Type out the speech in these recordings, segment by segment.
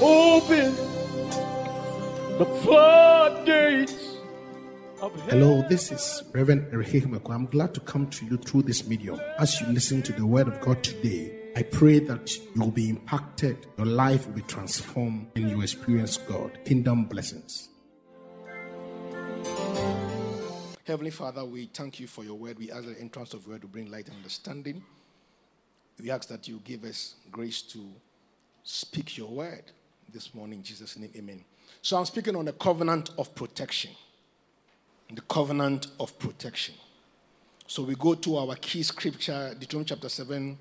Open the floodgates of heaven. Hello, this is Reverend Erihimeko. I'm glad to come to you through this medium. As you listen to the word of God today, I pray that you will be impacted, your life will be transformed, and you experience God. Kingdom blessings. Heavenly Father, we thank you for your word. We ask the entrance of your word to bring light and understanding. We ask that you give us grace to speak your word this morning. Jesus' name, amen. So I'm speaking on the covenant of protection. The covenant of protection. So we go to our key scripture, Deuteronomy chapter 7,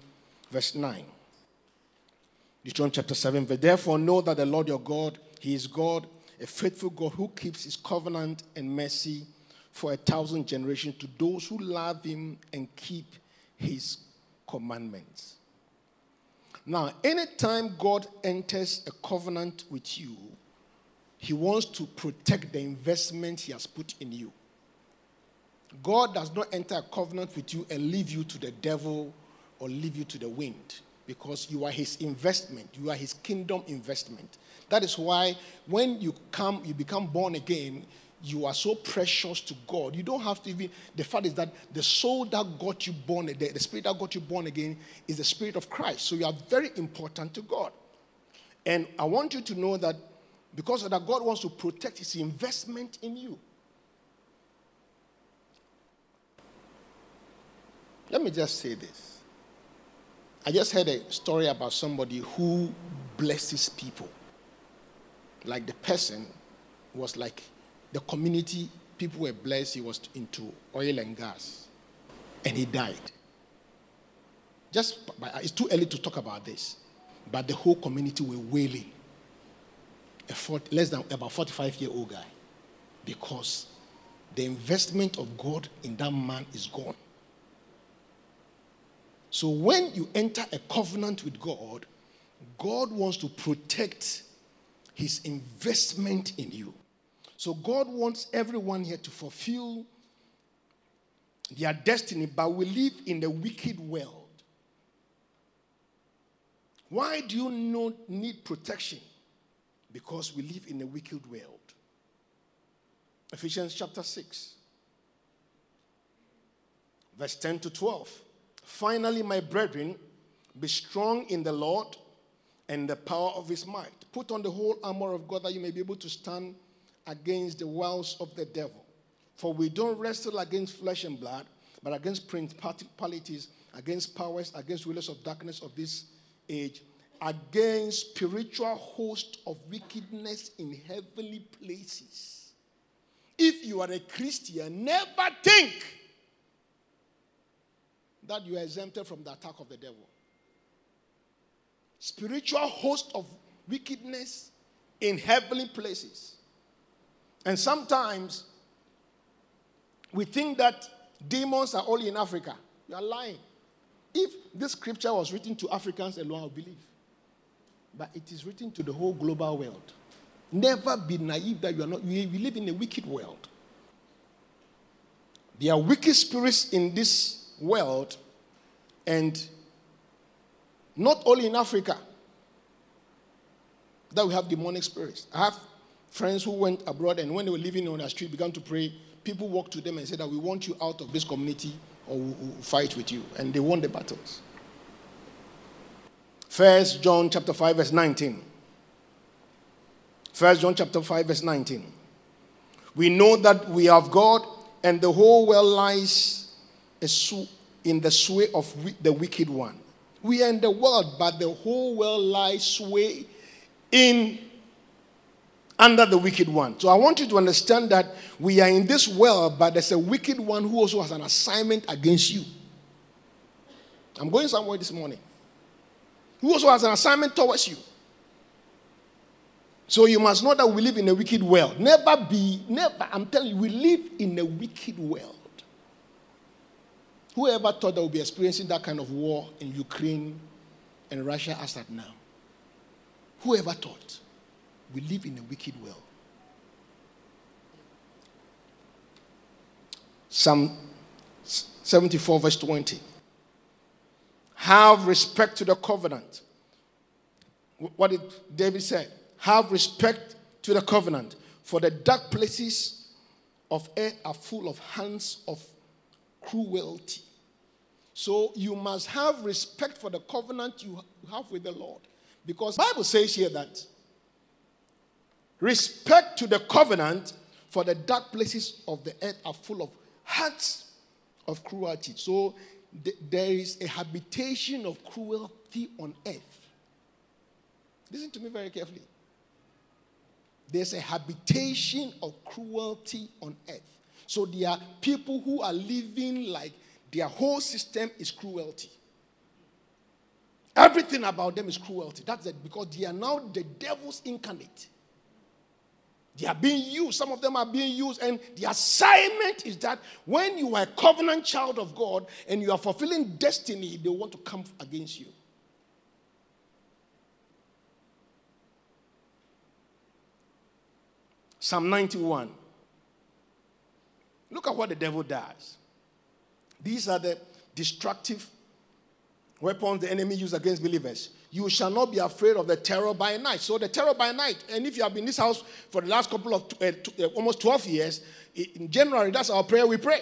verse 9. Deuteronomy chapter 7, verse therefore know that the Lord your God, He is God, a faithful God who keeps His covenant and mercy for a thousand generations to those who love Him and keep His commandments. Now, anytime God enters a covenant with you, He wants to protect the investment He has put in you. God does not enter a covenant with you and leave you to the devil or leave you to the wind because you are His investment. You are His kingdom investment. That is why when you come, you become born again, you are so precious to God. You don't have to even, the fact is that the soul that got you born, the, the spirit that got you born again is the spirit of Christ. So you are very important to God. And I want you to know that because that, God wants to protect his investment in you. Let me just say this. I just heard a story about somebody who blesses people. Like the person was like the community, people were blessed. He was into oil and gas. And he died. Just, it's too early to talk about this. But the whole community were wailing. A 40, less than about 45 year old guy. Because the investment of God in that man is gone. So when you enter a covenant with God, God wants to protect his investment in you. So God wants everyone here to fulfill their destiny, but we live in a wicked world. Why do you not need protection? Because we live in a wicked world. Ephesians chapter 6, verse 10 to 12. Finally, my brethren, be strong in the Lord and the power of his might. Put on the whole armor of God that you may be able to stand against the wiles of the devil. For we don't wrestle against flesh and blood, but against principalities, against powers, against rulers of darkness of this age, against spiritual hosts of wickedness in heavenly places. If you are a Christian, never think that you are exempted from the attack of the devil. Spiritual host of wickedness in heavenly places. And sometimes we think that demons are only in Africa. You are lying. If this scripture was written to Africans alone, I believe. But it is written to the whole global world. Never be naive that you are not, you live in a wicked world. There are wicked spirits in this world, and not only in Africa that we have demonic spirits. I have friends who went abroad and when they were living on the street began to pray people walked to them and said that we want you out of this community or we'll fight with you. And they won the battles. First john chapter 5 verse 19 first john chapter 5 verse 19 we know that we have god and the whole world lies in the sway of the wicked one. We are in the world but the whole world lies sway in under the wicked one. So I want you to understand that we are in this world, but there's a wicked one who also has an assignment against you. I'm going somewhere this morning. Who also has an assignment towards you. So you must know that we live in a wicked world. Never be, never, I'm telling you, we live in a wicked world. Whoever thought that we'll be experiencing that kind of war in Ukraine and Russia as that now? Whoever thought? We live in a wicked world. Psalm 74, verse 20. Have respect to the covenant. what did David say? Have respect to the covenant, for the dark places of earth are full of hands of cruelty. So you must have respect for the covenant you have with the Lord. Because Bible says here that respect to the covenant for the dark places of the earth are full of hearts of cruelty. So th- there is a habitation of cruelty on earth. Listen to me very carefully. There's a habitation of cruelty on earth. So there are people who are living like their whole system is cruelty. Everything about them is cruelty. That's it, because they are now the devil's incarnate. They are being used. Some of them are being used. And the assignment is that when you are a covenant child of God and you are fulfilling destiny, they want to come against you. Psalm 91. Look at what the devil does. These are the destructive weapons the enemy uses against believers. You shall not be afraid of the terror by night. So, the terror by night, and if you have been in this house for the last couple of uh, uh, almost 12 years, in January, that's our prayer we pray.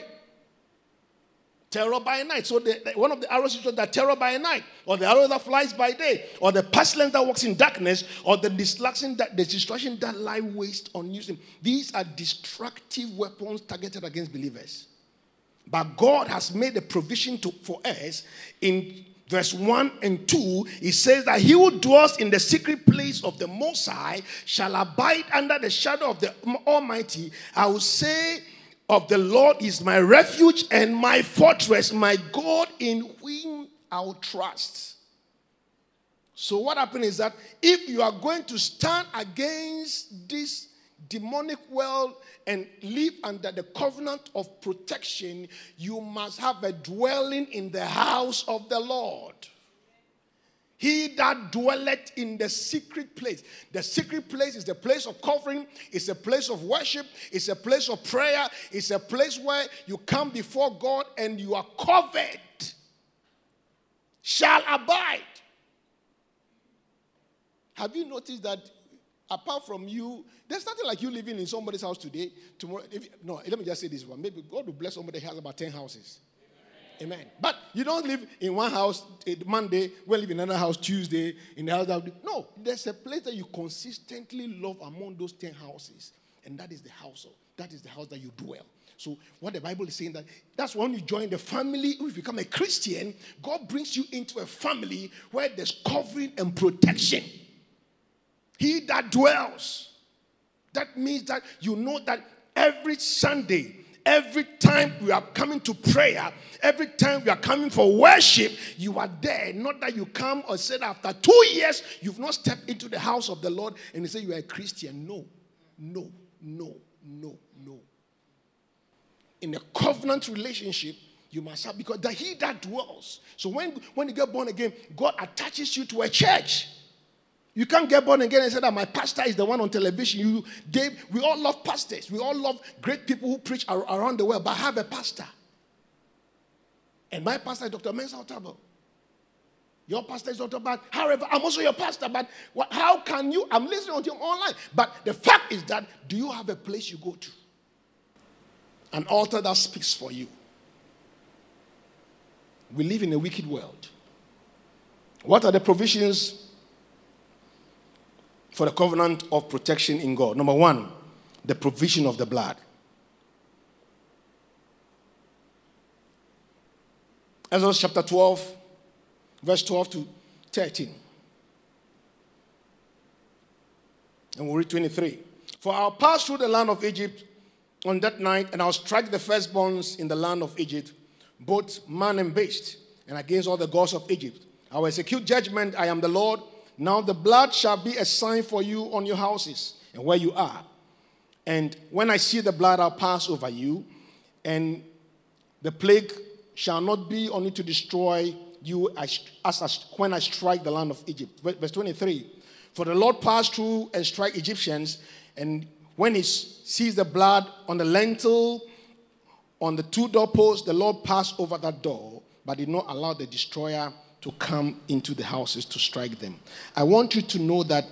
Terror by night. So, the, the, one of the arrows is that terror by night, or the arrow that flies by day, or the pestilence that walks in darkness, or the destruction that, the that lie waste on you. These are destructive weapons targeted against believers. But God has made a provision to, for us in verse 1 and 2, it says that he who dwells in the secret place of the Most High shall abide under the shadow of the Almighty. I will say of the Lord is my refuge and my fortress, my God in whom I'll trust. So, what happened is that if you are going to stand against this demonic world and live under the covenant of protection, you must have a dwelling in the house of the Lord. He that dwelleth in the secret place. The secret place is the place of covering, it's a place of worship, it's a place of prayer, it's a place where you come before God and you are covered. Shall abide. Have you noticed that apart from you, there's nothing like you living in somebody's house today. Tomorrow, if, no, let me just say this one. Maybe God will bless somebody who has about 10 houses. Amen. Amen. But you don't live in one house eh, Monday, we live in another house Tuesday, in the house that. No, there's a place that you consistently love among those 10 houses. And that is the house of, that is the house that you dwell. So what the Bible is saying that that's when you join the family, if you become a Christian, God brings you into a family where there's covering and protection. He that dwells. That means that you know that every Sunday, every time we are coming to prayer, every time we are coming for worship, you are there. Not that you come or said after two years, you've not stepped into the house of the Lord and you say you are a Christian. No, no, no, no, no. In a covenant relationship, you must have because that he that dwells. So when, when you get born again, God attaches you to a church. You can't get born again and say that my pastor is the one on television. You, they, we all love pastors. We all love great people who preach around the world, but have a pastor. And my pastor is Dr. Mensa Otabil. Your pastor is Dr. Bad. However, I'm also your pastor, but what, how can you? I'm listening to him online. But the fact is that do you have a place you go to? An altar that speaks for you. We live in a wicked world. What are the provisions for the covenant of protection in God. Number one, the provision of the blood. Exodus chapter 12, verse 12 to 13. And we'll read 23. For I'll pass through the land of Egypt on that night, and I'll strike the firstborns in the land of Egypt, both man and beast, and against all the gods of Egypt. I will execute judgment. I am the Lord now the blood shall be a sign for you on your houses and where you are. And when I see the blood, I'll pass over you, and the plague shall not be only to destroy you as, as, as when I strike the land of Egypt. Verse 23 For the Lord passed through and strike Egyptians, and when he sees the blood on the lintel, on the two doorposts, the Lord passed over that door, but did not allow the destroyer to come into the houses to strike them. I want you to know that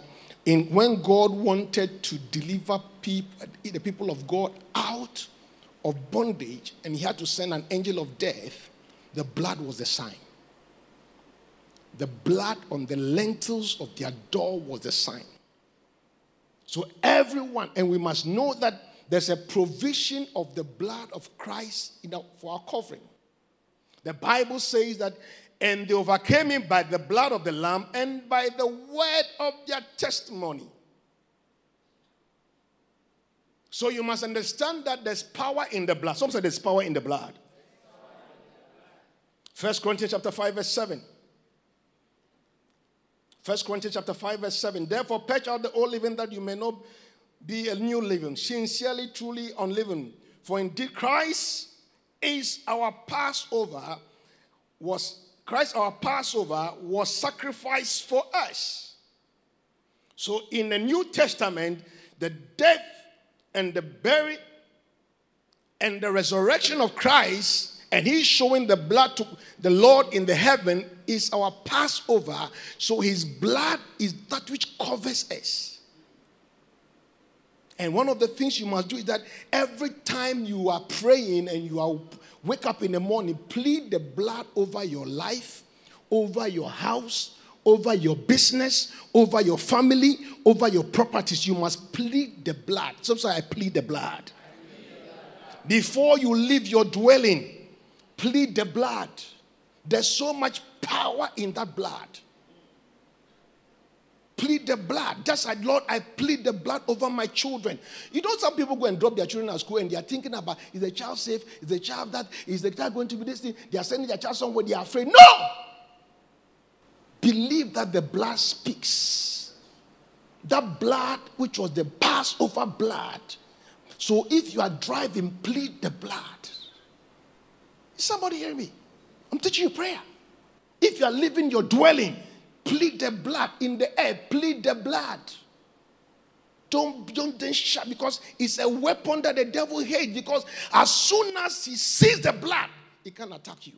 in, when God wanted to deliver people, the people of God out of bondage and he had to send an angel of death, the blood was the sign. The blood on the lintels of their door was the sign. So everyone, and we must know that there's a provision of the blood of Christ our, for our covering. The Bible says that, and they overcame him by the blood of the Lamb and by the word of their testimony. So you must understand that there's power in the blood. Some say there's power in the blood. First Corinthians chapter 5, verse 7. First Corinthians chapter 5, verse 7. Therefore, patch out the old living that you may not be a new living, sincerely, truly unliving. For indeed Christ is our Passover, was Christ our Passover was sacrificed for us. So in the New Testament, the death and the burial and the resurrection of Christ, and he's showing the blood to the Lord in the heaven is our Passover. So his blood is that which covers us. And one of the things you must do is that every time you are praying and you are wake up in the morning, plead the blood over your life, over your house, over your business, over your family, over your properties. You must plead the blood. Sometimes I plead the blood. Before you leave your dwelling, plead the blood. There's so much power in that blood plead the blood. Just like, Lord, I plead the blood over my children. You know, some people go and drop their children at school and they are thinking about is the child safe? Is the child that? Is the child going to be this thing? They are sending their child somewhere, they are afraid. No! Believe that the blood speaks. That blood, which was the Passover blood. So if you are driving, plead the blood. Is somebody hear me? I'm teaching you prayer. If you are leaving your dwelling, plead the blood in the air, plead the blood. Don't, don't then shout because it's a weapon that the devil hates. Because as soon as he sees the blood, he can attack you.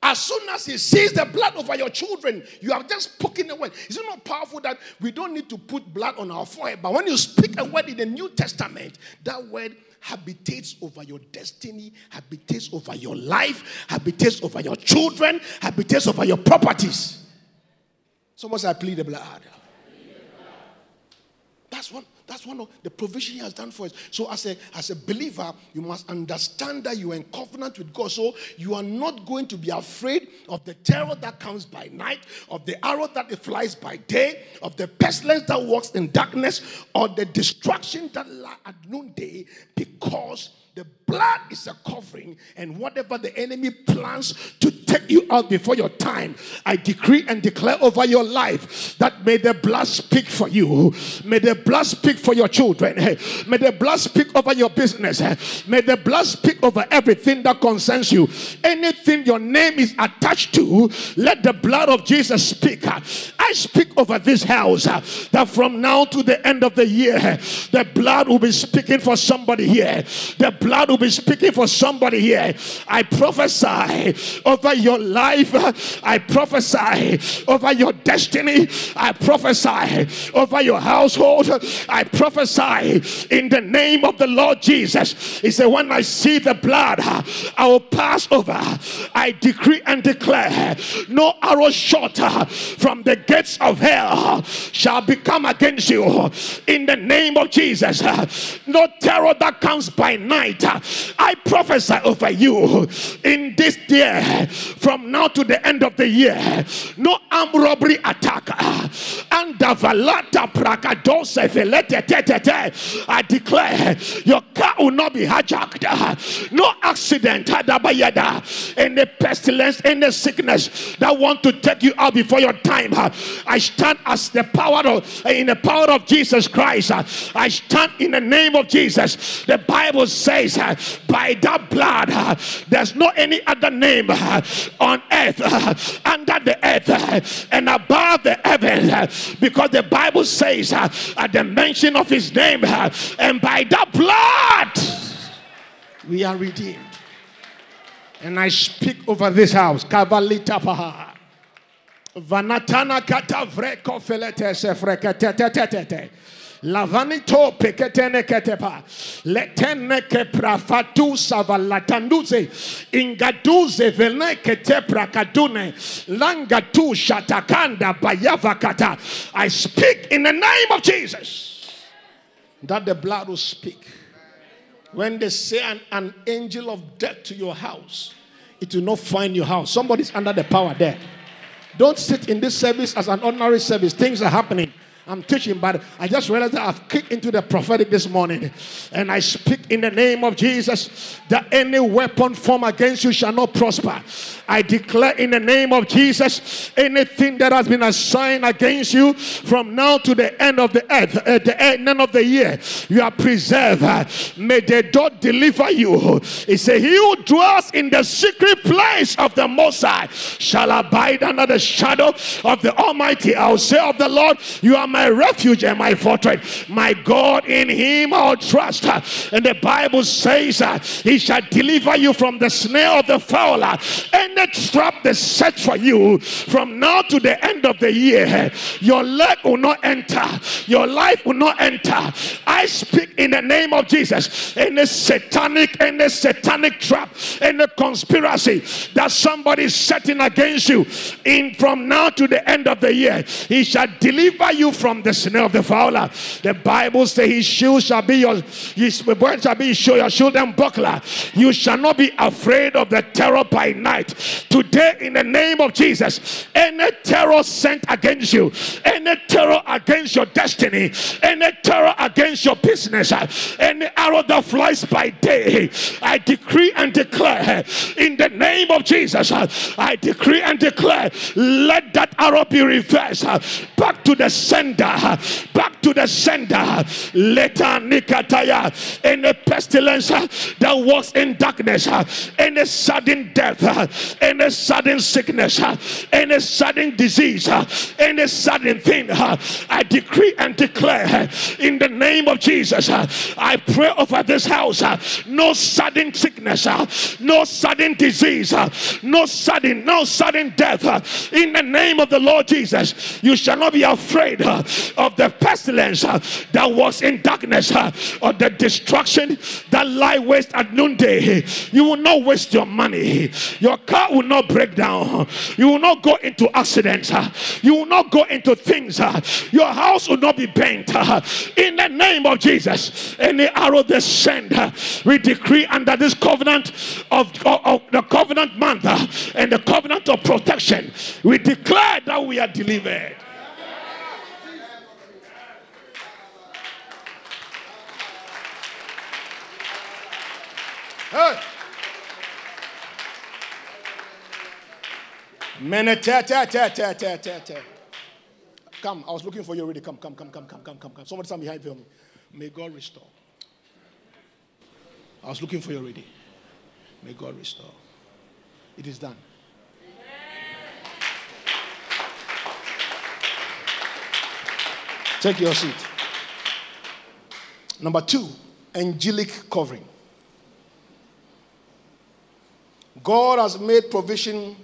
As soon as he sees the blood over your children, you are just spoken a word. Is it not powerful that we don't need to put blood on our forehead? But when you speak a word in the New Testament, that word habitates over your destiny, habitates over your life, habitates over your children, habitates over your properties. So say, I plead the blood. That's one. That's one of the provision he has done for us. So, as a, as a believer, you must understand that you are in covenant with God. So, you are not going to be afraid of the terror that comes by night, of the arrow that flies by day, of the pestilence that walks in darkness, or the destruction that lies at noonday, because the blood is a covering, and whatever the enemy plans to take you out before your time, I decree and declare over your life that may the blood speak for you. May the blood speak for your children. May the blood speak over your business. May the blood speak over everything that concerns you. Anything your name is attached to, let the blood of Jesus speak. I speak over this house that from now to the end of the year, the blood will be speaking for somebody here. The blood will be speaking for somebody here. I prophesy over your life. I prophesy over your destiny. I prophesy over your household. I prophesy in the name of the Lord Jesus. He said, When I see the blood, I will pass over. I decree and declare no arrow shot from the gates of hell shall become against you in the name of Jesus. No terror that comes by night I prophesy over you in this year, from now to the end of the year, no armed robbery attack. And I declare your car will not be hijacked. No accident, any pestilence, any sickness that want to take you out before your time. I stand as the power of in the power of Jesus Christ. I stand in the name of Jesus. The Bible says, by that blood, there's no any other name on earth, uh, under the earth, uh, and above the heavens, uh, because the Bible says, at the mention of his name, and by the blood, we are redeemed. And I speak over this house. Kavalita paha. Vanatana kata vreko felete se frekete Lavanito peketene ketepa. Letene ke prafatu savalatanduze. Ingaduze vene kete prakadune. Langatu shatakanda bayavakata. I speak in the name of Jesus that the blood will speak. When they say an, an angel of death to your house, it will not find your house. Somebody's under the power there. Don't sit in this service as an ordinary service. Things are happening. I'm teaching, but I just realized that I've kicked into the prophetic this morning. And I speak in the name of Jesus that any weapon formed against you shall not prosper. I declare in the name of Jesus anything that has been assigned against you from now to the end of the earth, at the end of the year, you are preserved. May the Lord deliver you. He said, He who dwells in the secret place of the Most High shall abide under the shadow of the Almighty. I will say of the Lord, You are my my refuge and my fortress. My God, in him I'll trust. And the Bible says, uh, He shall deliver you from the snare of the fowler and the trap that set for you from now to the end of the year. Your leg will not enter, your life will not enter. I speak in the name of Jesus. Any satanic, any satanic trap, any conspiracy that somebody is setting against you in from now to the end of the year, he shall deliver you from the snare of the fowler. The Bible says his shield shall be your his word shall be your your shield and buckler. You shall not be afraid of the terror by night. Today, in the name of Jesus, any terror sent against you, any terror against your destiny, any terror against your business, any arrow that flies by day, I decree and declare in the name of Jesus, I decree and declare, let that arrow be reversed back to the sender, back to the sender. Later, Nikataya, any pestilence that walks in darkness, any sudden death, any sudden sickness, uh, any sudden disease, uh, any sudden thing, uh, I decree and declare in the name of Jesus, I pray over this house, no sudden sickness, no sudden disease, no sudden, no sudden death. In the name of the Lord Jesus, you shall not be afraid of the pestilence uh, that was in darkness uh, or the destruction that lie waste at noonday. You will not waste your money. Your car will not break down. You will not go into accidents. You will not go into things. Your house will not be bent. In the name of Jesus, any arrow they send, we decree under this covenant of, of, of the covenant month and the covenant of protection, we declare that we are delivered. Hey. Come, I was looking for you already. Come, come, come, come, come, come, come, come. Somebody stand behind you. May God restore. I was looking for you already. May God restore. It is done. Take your seat. Number two, angelic covering. God has made provision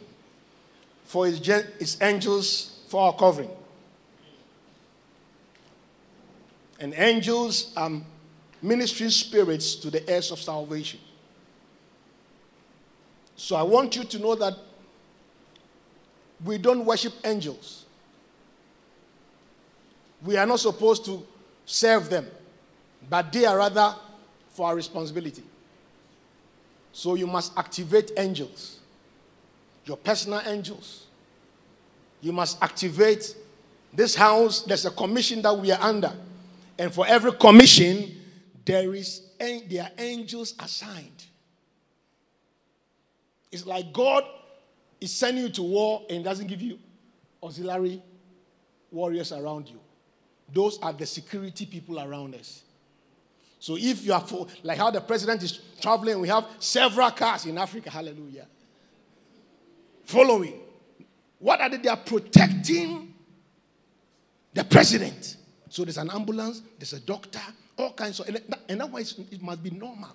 for his, his angels for our covering. And angels are ministering spirits to the heirs of salvation. So I want you to know that we don't worship angels. We are not supposed to serve them, but they are rather for our responsibility. So you must activate angels, your personal angels. You must activate this house. There's a commission that we are under. And for every commission, there is there are angels assigned. It's like God is sending you to war and doesn't give you auxiliary warriors around you. Those are the security people around us. So if you are for, like how the president is traveling, we have several cars in Africa. Hallelujah. Following. What are they? They are protecting the president. So there's an ambulance, there's a doctor, all kinds of, and, and that way it must be normal.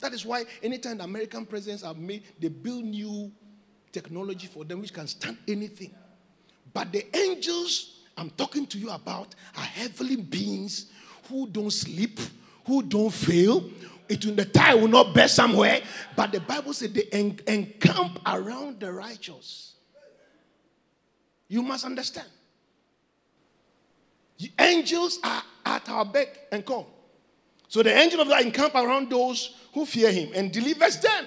That is why anytime the American presidents have made, they build new technology for them which can stand anything. But the angels I'm talking to you about are heavenly beings who don't sleep, who don't fail. It will, the tie will not bear somewhere. But the Bible said they en- encamp around the righteous. You must understand. The angels are at our beck and call. So the angel of God encamp around those who fear him and delivers them.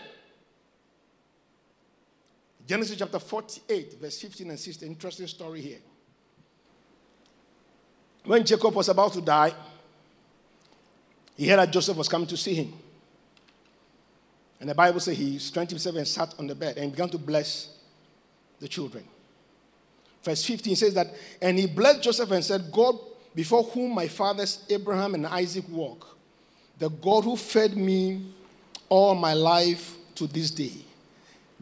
Genesis chapter 48, verse 15 and 16. Interesting story here. When Jacob was about to die, he heard that Joseph was coming to see him. And the Bible says he strengthened himself and sat on the bed and began to bless the children. Verse 15 says that, and he blessed Joseph and said, God, before whom my fathers Abraham and Isaac walk, the God who fed me all my life to this day,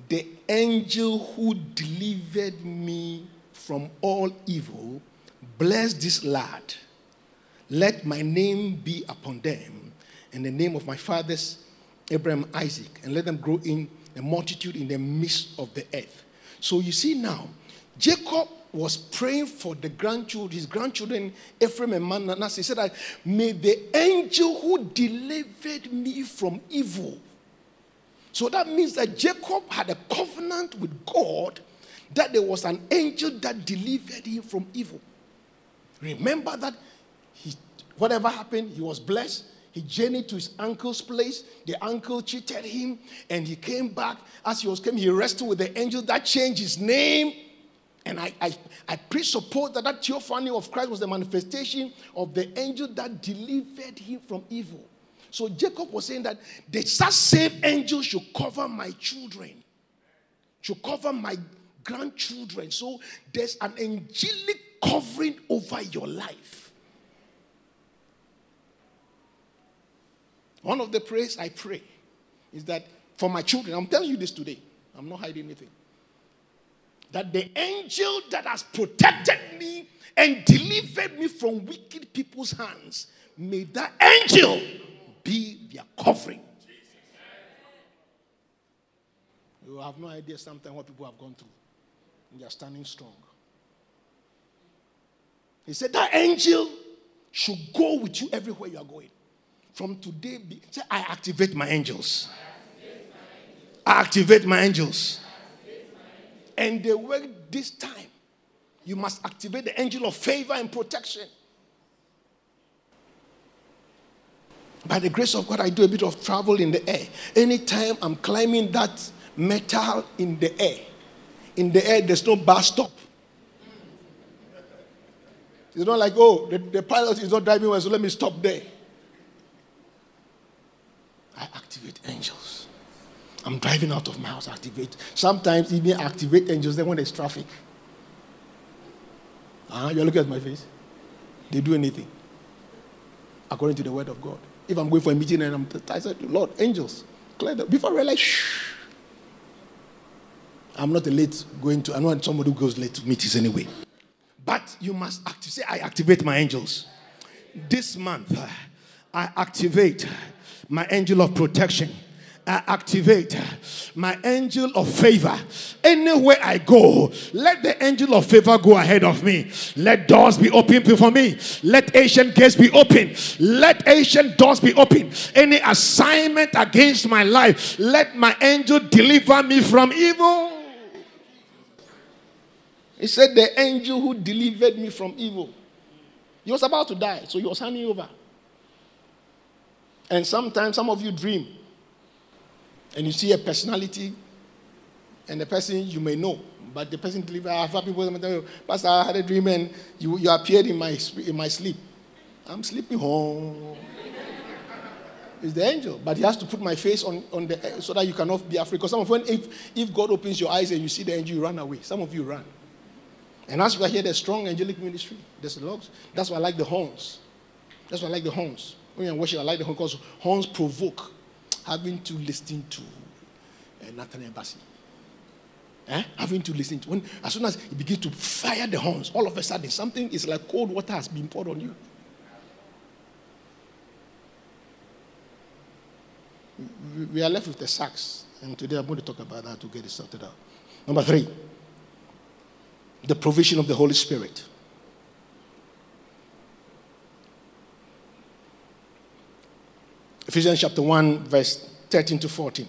the angel who delivered me from all evil, bless this lad. Let my name be upon them, and the name of my fathers Abraham, Isaac, and let them grow in a multitude in the midst of the earth. So you see now, Jacob was praying for the grandchildren, his grandchildren, Ephraim and Manasseh. He said may the angel who delivered me from evil. So that means that Jacob had a covenant with God that there was an angel that delivered him from evil. Remember that he, whatever happened, he was blessed. He journeyed to his uncle's place. The uncle cheated him, and he came back. As he was coming, he wrestled with the angel that changed his name and I, I, I presuppose that that theophany of Christ was the manifestation of the angel that delivered him from evil. So Jacob was saying that the such same angel should cover my children, should cover my grandchildren. So there's an angelic covering over your life. One of the prayers I pray is that for my children, I'm telling you this today, I'm not hiding anything that the angel that has protected me and delivered me from wicked people's hands, may that angel be their covering. You have no idea sometimes what people have gone through. They are standing strong. He said that angel should go with you everywhere you are going. From today, be, say, I activate my angels. I activate my angels and they work this time. You must activate the angel of favor and protection. By the grace of God, I do a bit of travel in the air. Anytime I'm climbing that metal in the air, in the air, there's no bus stop. It's not like, oh, the, the pilot is not driving well, so let me stop there. I activate angels. I'm driving out of my house, activate. Sometimes even activate angels then when there's traffic. Uh, you're looking at my face. They do anything according to the word of God. If I'm going for a meeting and I'm, I said, Lord, angels, clear that. Before I realize, shh. I'm not a late going to, I'm not somebody who goes late to meetings anyway. But you must activate, say, I activate my angels. This month, I activate my angel of protection I activate my angel of favor. Anywhere I go, let the angel of favor go ahead of me. Let doors be open before me. Let Asian gates be open. Let Asian doors be open. Any assignment against my life, let my angel deliver me from evil. He said, The angel who delivered me from evil. He was about to die, so he was handing over. And sometimes some of you dream and you see a personality, and the person you may know, but the person deliver. I've had people tell me, Pastor, I had a dream and you, you appeared in my in my sleep. I'm sleeping home. It's the angel, but he has to put my face on, on the so that you cannot be afraid. Because some of when if if God opens your eyes and you see the angel, you run away. Some of you run. And that's why here there's strong angelic ministry. There's lot. That's why I like the horns. That's why I like the horns. When you're I like the horns because horns provoke having to listen to uh, Nathaniel. Eh? Having to listen to when as soon as he begins to fire the horns, all of a sudden something is like cold water has been poured on you. we are left with the sacks. And today I'm going to talk about that to get it sorted out. Number three, the provision of the Holy Spirit. Ephesians chapter 1, verse 13 to 14.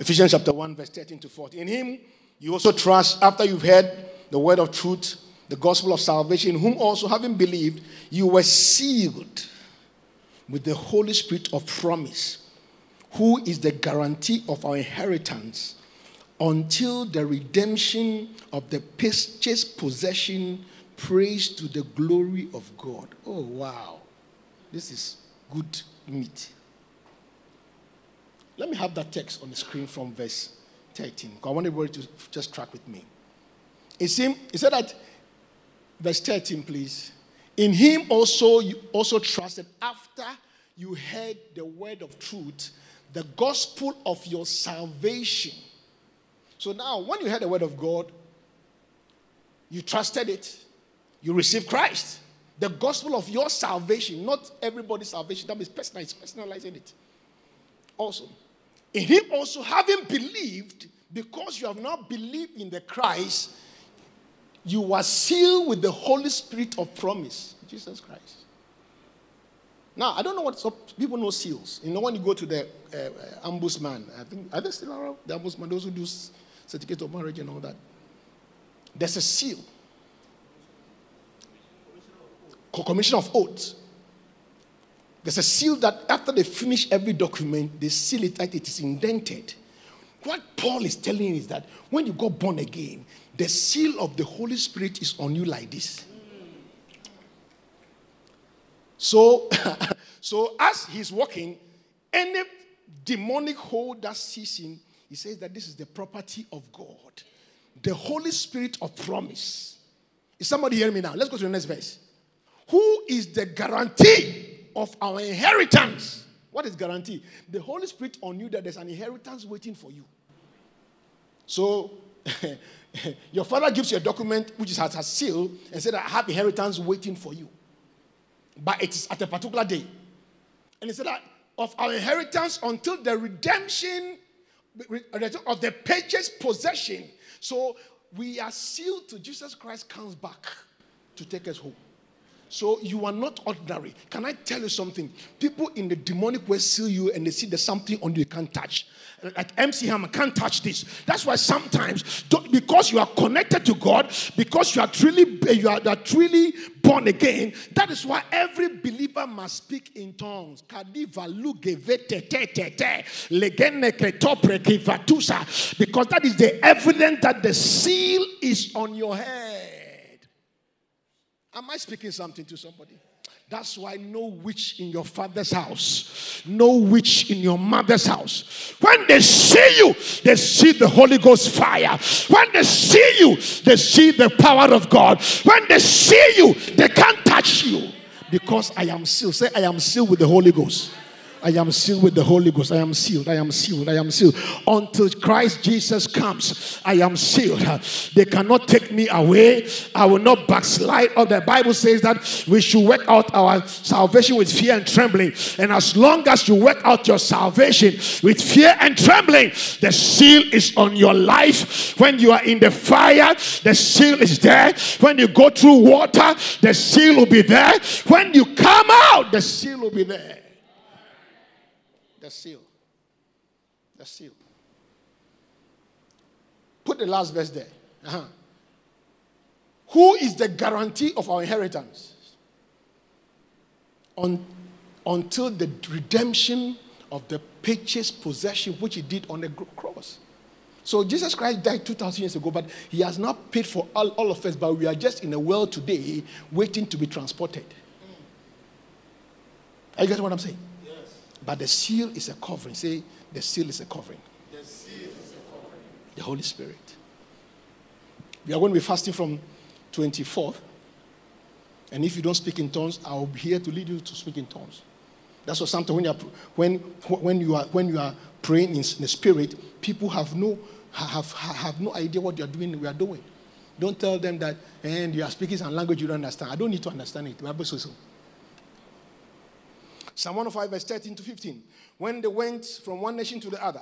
Ephesians chapter 1, verse 13 to 14. In him you also trust after you've heard the word of truth, the gospel of salvation, whom also having believed, you were sealed with the Holy Spirit of promise, who is the guarantee of our inheritance until the redemption of the purchased possession, praise to the glory of God. Oh, wow. This is good meat. Let me have that text on the screen from verse 13. I want everybody to just track with me. It, seemed, it said that, verse 13, please. In him also you also trusted after you heard the word of truth, the gospel of your salvation. So now, when you heard the word of God, you trusted it, you received Christ. The gospel of your salvation, not everybody's salvation, that means personalized, personalizing it. Also, in him also having believed, because you have not believed in the Christ, you are sealed with the Holy Spirit of promise, Jesus Christ. Now, I don't know what so people know seals. You know, when you go to the uh, ombudsman, I think, are they still around? The ombudsman, those who do certificate of marriage and all that. There's a seal. Commission of oaths. There's a seal that after they finish every document, they seal it like it is indented. What Paul is telling is that when you got born again, the seal of the Holy Spirit is on you like this. So, so as he's walking, any demonic hold that sees him, he says that this is the property of God. The Holy Spirit of promise. Is somebody hearing me now? Let's go to the next verse. Who is the guarantee of our inheritance? What is guarantee? The Holy Spirit on you that there's an inheritance waiting for you. So, your father gives you a document which has a seal and said, I have inheritance waiting for you but it is at a particular day. And he said that of our inheritance until the redemption of the purchased possession. So we are sealed to Jesus Christ comes back to take us home. So you are not ordinary. Can I tell you something? People in the demonic way see you and they see there's something on you you can't touch. Like MC Hammer can't touch this. That's why sometimes, because you are connected to God, because you are truly you are, you are truly born again, that is why every believer must speak in tongues. Because that is the evidence that the seal is on your head. Am I speaking something to somebody? That's why no witch in your father's house, no witch in your mother's house. When they see you, they see the Holy Ghost fire. When they see you, they see the power of God. When they see you, they can't touch you because I am sealed. Say, I am sealed with the Holy Ghost. I am sealed with the Holy Ghost. I am sealed. I am sealed. I am sealed. Until Christ Jesus comes, I am sealed. They cannot take me away. I will not backslide. Or the Bible says that we should work out our salvation with fear and trembling. And as long as you work out your salvation with fear and trembling, the seal is on your life. When you are in the fire, the seal is there. When you go through water, the seal will be there. When you come out, the seal will be there. Seal. Seal. Put the last verse there. Uh-huh. Who is the guarantee of our inheritance? On, until the redemption of the purchased possession which he did on the cross. So Jesus Christ died 2,000 years ago, but he has not paid for all, all of us, but we are just in a world today waiting to be transported. Are you getting what I'm saying? But the seal is a covering. Say, the seal is a covering. The seal is a covering. The Holy Spirit. We are going to be fasting from 24th. And if you don't speak in tongues, I'll be here to lead you to speak in tongues. That's what sometimes when you are, when, when you are, when you are praying in, in the spirit, people have no, have, have no idea what you are doing, we are doing. Don't tell them that, and you are speaking some language you don't understand. I don't need to understand it. The Bible says so. Psalm 105, verse 13 to 15. When they went from one nation to the other.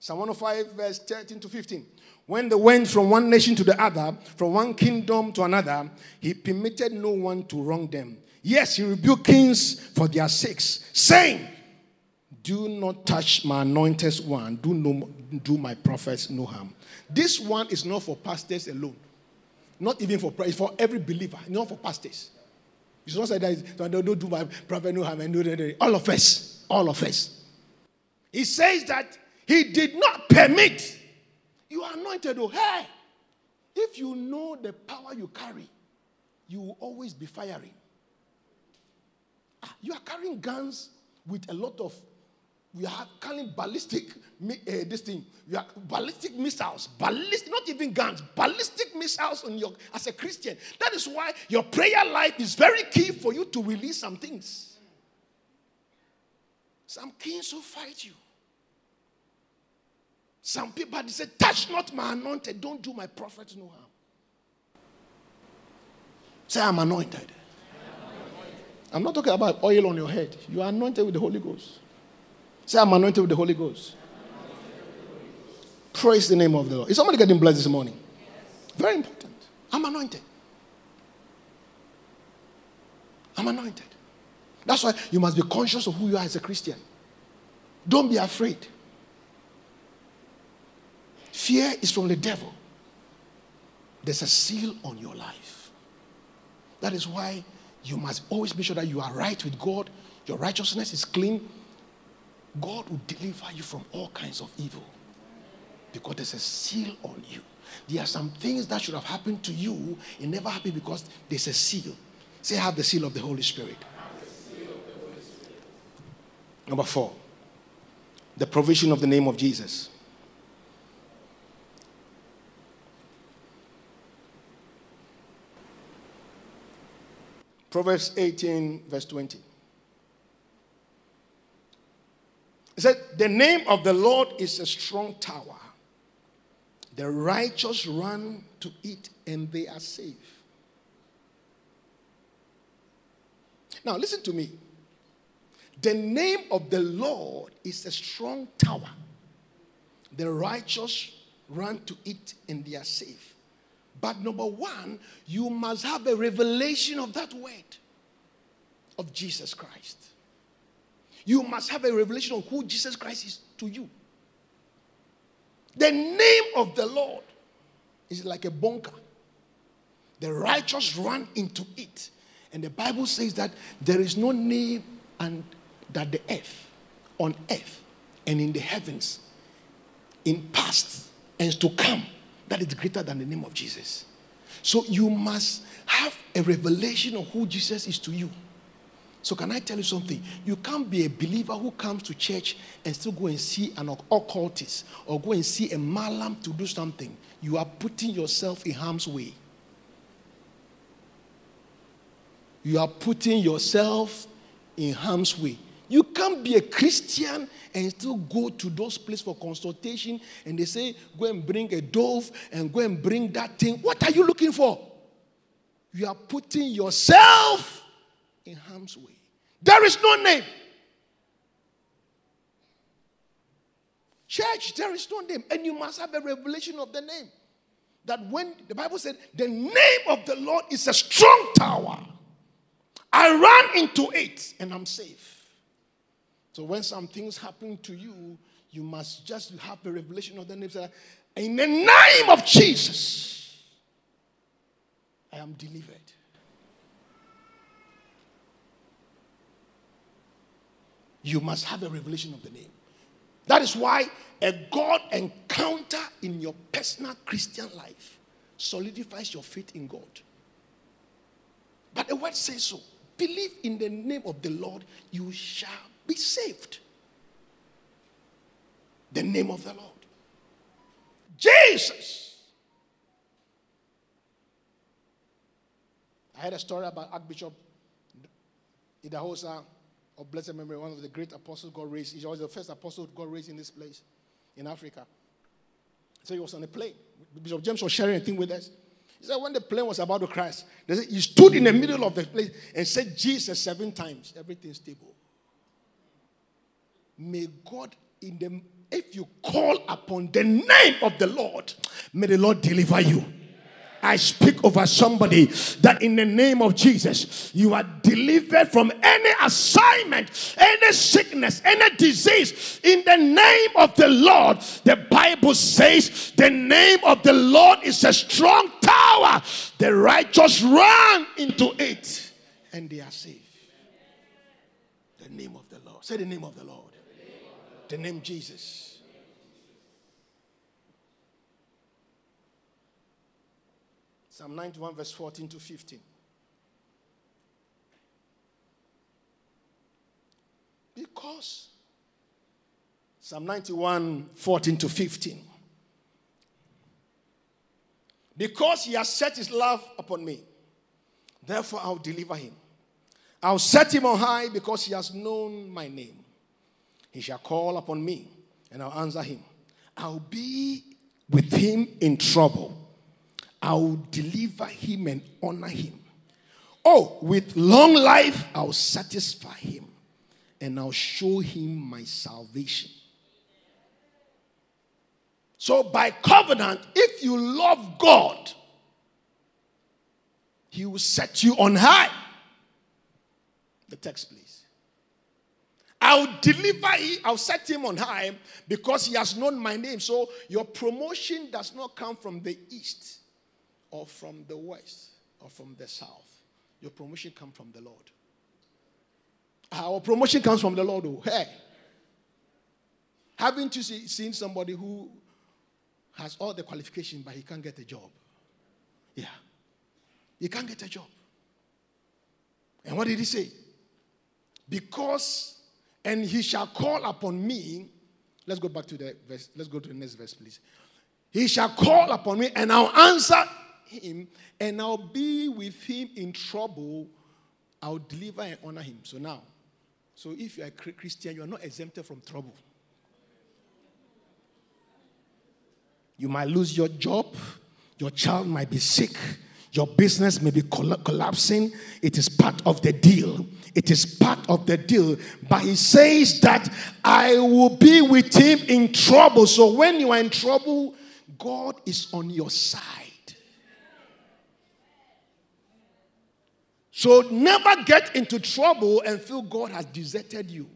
Psalm 105, verse 13 to 15. When they went from one nation to the other, from one kingdom to another, he permitted no one to wrong them. Yes, he rebuked kings for their sakes, saying, Do not touch my anointed one, do, no, do my prophets no harm. This one is not for pastors alone, not even for it's for every believer, not for pastors. It's not say that don't do my prophet no harm and all of us, all of us. He says that he did not permit you are anointed, oh, hey. If you know the power you carry, you will always be firing. Ah, you are carrying guns with a lot of, we are carrying ballistic, uh, this thing, you are ballistic missiles, ballistic, not even guns, ballistic missiles on your, as a Christian. That is why your prayer life is very key for you to release some things. Some kings will fight you. Some people they say, touch not my anointed, don't do my prophets no harm. Say, I'm anointed. I'm not talking about oil on your head. You are anointed with the Holy Ghost. Say, I'm anointed with the Holy Ghost. Praise the name of the Lord. Is somebody getting blessed this morning? Very important. I'm anointed. I'm anointed. That's why you must be conscious of who you are as a Christian. Don't be afraid. Fear is from the devil. There's a seal on your life. That is why you must always make sure that you are right with God, your righteousness is clean. God will deliver you from all kinds of evil because there's a seal on you. There are some things that should have happened to you, it never happened because there's a seal. Say, have the seal of the Holy Spirit. Number four, the provision of the name of Jesus. Proverbs 18, verse 20. It said, The name of the Lord is a strong tower. The righteous run to it and they are safe. Now, listen to me. The name of the Lord is a strong tower. The righteous run to it and they are safe. But number one, you must have a revelation of that word of Jesus Christ. You must have a revelation of who Jesus Christ is to you. The name of the Lord is like a bunker. The righteous run into it. And the Bible says that there is no name and that the earth, on earth, and in the heavens, in past and to come that is greater than the name of Jesus. So you must have a revelation of who Jesus is to you. So, can I tell you something? You can't be a believer who comes to church and still go and see an occultist or go and see a malam to do something. You are putting yourself in harm's way. You are putting yourself in harm's way. You can't be a Christian and still go to those places for consultation and they say, go and bring a dove and go and bring that thing. What are you looking for? You are putting yourself in harm's way. There is no name. Church, there is no name. And you must have a revelation of the name. That when the Bible said, the name of the Lord is a strong tower, I run into it and I'm safe. So when some things happen to you, you must just have a revelation of the name. In the name of Jesus, I am delivered. You must have a revelation of the name. That is why a God encounter in your personal Christian life solidifies your faith in God. But the word says so. Believe in the name of the Lord, you shall be saved. The name of the Lord. Jesus. I had a story about Archbishop Idahosa of blessed memory, one of the great apostles God raised. He was the first apostle God raised in this place in Africa. So he was on a plane. Bishop James was sharing a thing with us. He said when the plane was about to crash, he stood in the middle of the place and said Jesus seven times. Everything stable. may God in the if you call upon the name of the Lord, may the Lord deliver you. I speak over somebody that in the name of Jesus, you are delivered from any assignment, any sickness, any disease. In the name of the Lord, the Bible says, the name of the Lord is a strong tower. The righteous run into it and they are safe. The name of the Lord. Say the name of the Lord. The name Jesus. Psalm 91, verse 14 to 15. Because Psalm 91, 14 to 15. Because he has set his love upon me, therefore I'll deliver him. I'll set him on high because he has known my name. He shall call upon me, and I'll answer him. I'll be with him in trouble. I will deliver him and honor him. Oh, with long life, I'll satisfy him and I'll show him my salvation. So, by covenant, if you love God, he will set you on high. The text, please. I'll deliver him, I'll set him on high because he has known my name. So, your promotion does not come from the east or from the west or from the south. Your promotion comes from the Lord. Our promotion comes from the Lord. Oh, hey. Haven't you see, seen somebody who has all the qualifications but he can't get a job? Yeah. He can't get a job. And what did he say? Because, and he shall call upon me. Let's go back to the verse. Let's go to the next verse, please. He shall call upon me, and I'll answer him and I'll be with him in trouble. I'll deliver and honor him. So now, so if you're a Christian, you are not exempted from trouble. You might lose your job, your child might be sick, your business may be collapsing. It is part of the deal. It is part of the deal. But he says that I will be with him in trouble. So when you are in trouble, God is on your side. So never get into trouble and feel God has deserted you.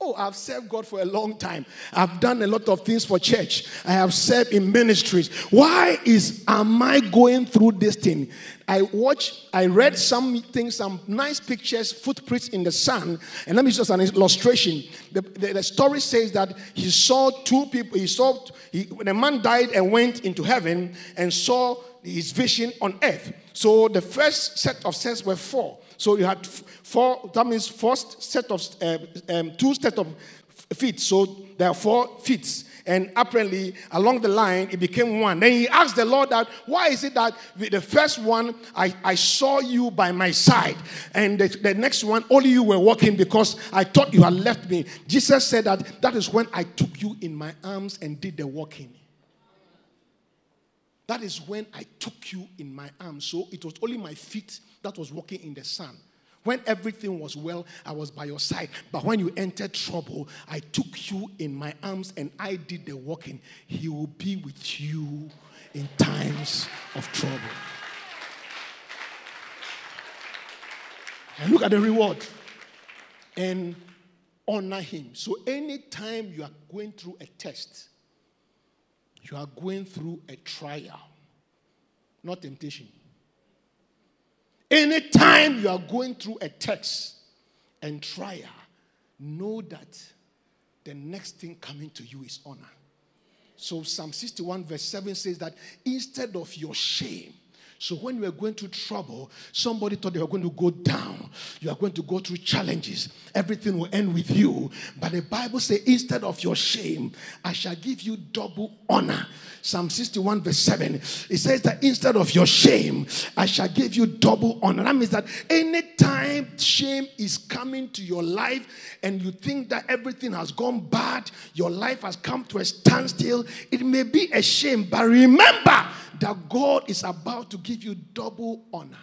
Oh, I've served God for a long time. I've done a lot of things for church. I have served in ministries. Why is am I going through this thing? I watch, I read some things, some nice pictures, footprints in the sand. And let me just an illustration. The, the, the story says that he saw two people. He saw he, when a man died and went into heaven and saw his vision on earth. So the first set of sets were four. So you had four, that means first set of, uh, um, two set of feet. So there are four feet. And apparently, along the line, it became one. Then he asked the Lord that, why is it that the first one, I, I saw you by my side, and the, the next one, only you were walking because I thought you had left me. Jesus said that that is when I took you in my arms and did the walking. That is when I took you in my arms. So it was only my feet that was walking in the sun. When everything was well, I was by your side. But when you entered trouble, I took you in my arms and I did the walking. He will be with you in times of trouble. And look at the reward and honor him. So anytime you are going through a test, you are going through a trial, not temptation. Anytime you are going through a test and trial, know that the next thing coming to you is honor. So Psalm 61, verse 7 says that instead of your shame, so when you are going through trouble, somebody thought you were going to go down. You are going to go through challenges. Everything will end with you. But the Bible says, instead of your shame, I shall give you double honor. Psalm 61, verse 7. It says that instead of your shame, I shall give you double honor. That means that anytime shame is coming to your life and you think that everything has gone bad, your life has come to a standstill, it may be a shame. But remember that God is about to give you double honor.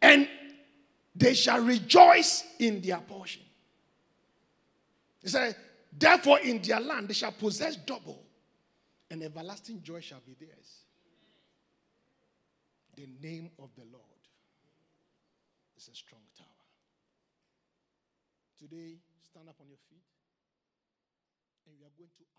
And they shall rejoice in their portion. He said, Therefore, in their land they shall possess double, and everlasting joy shall be theirs. The name of the Lord is a strong tower. Today, stand up on your feet, and we are going to.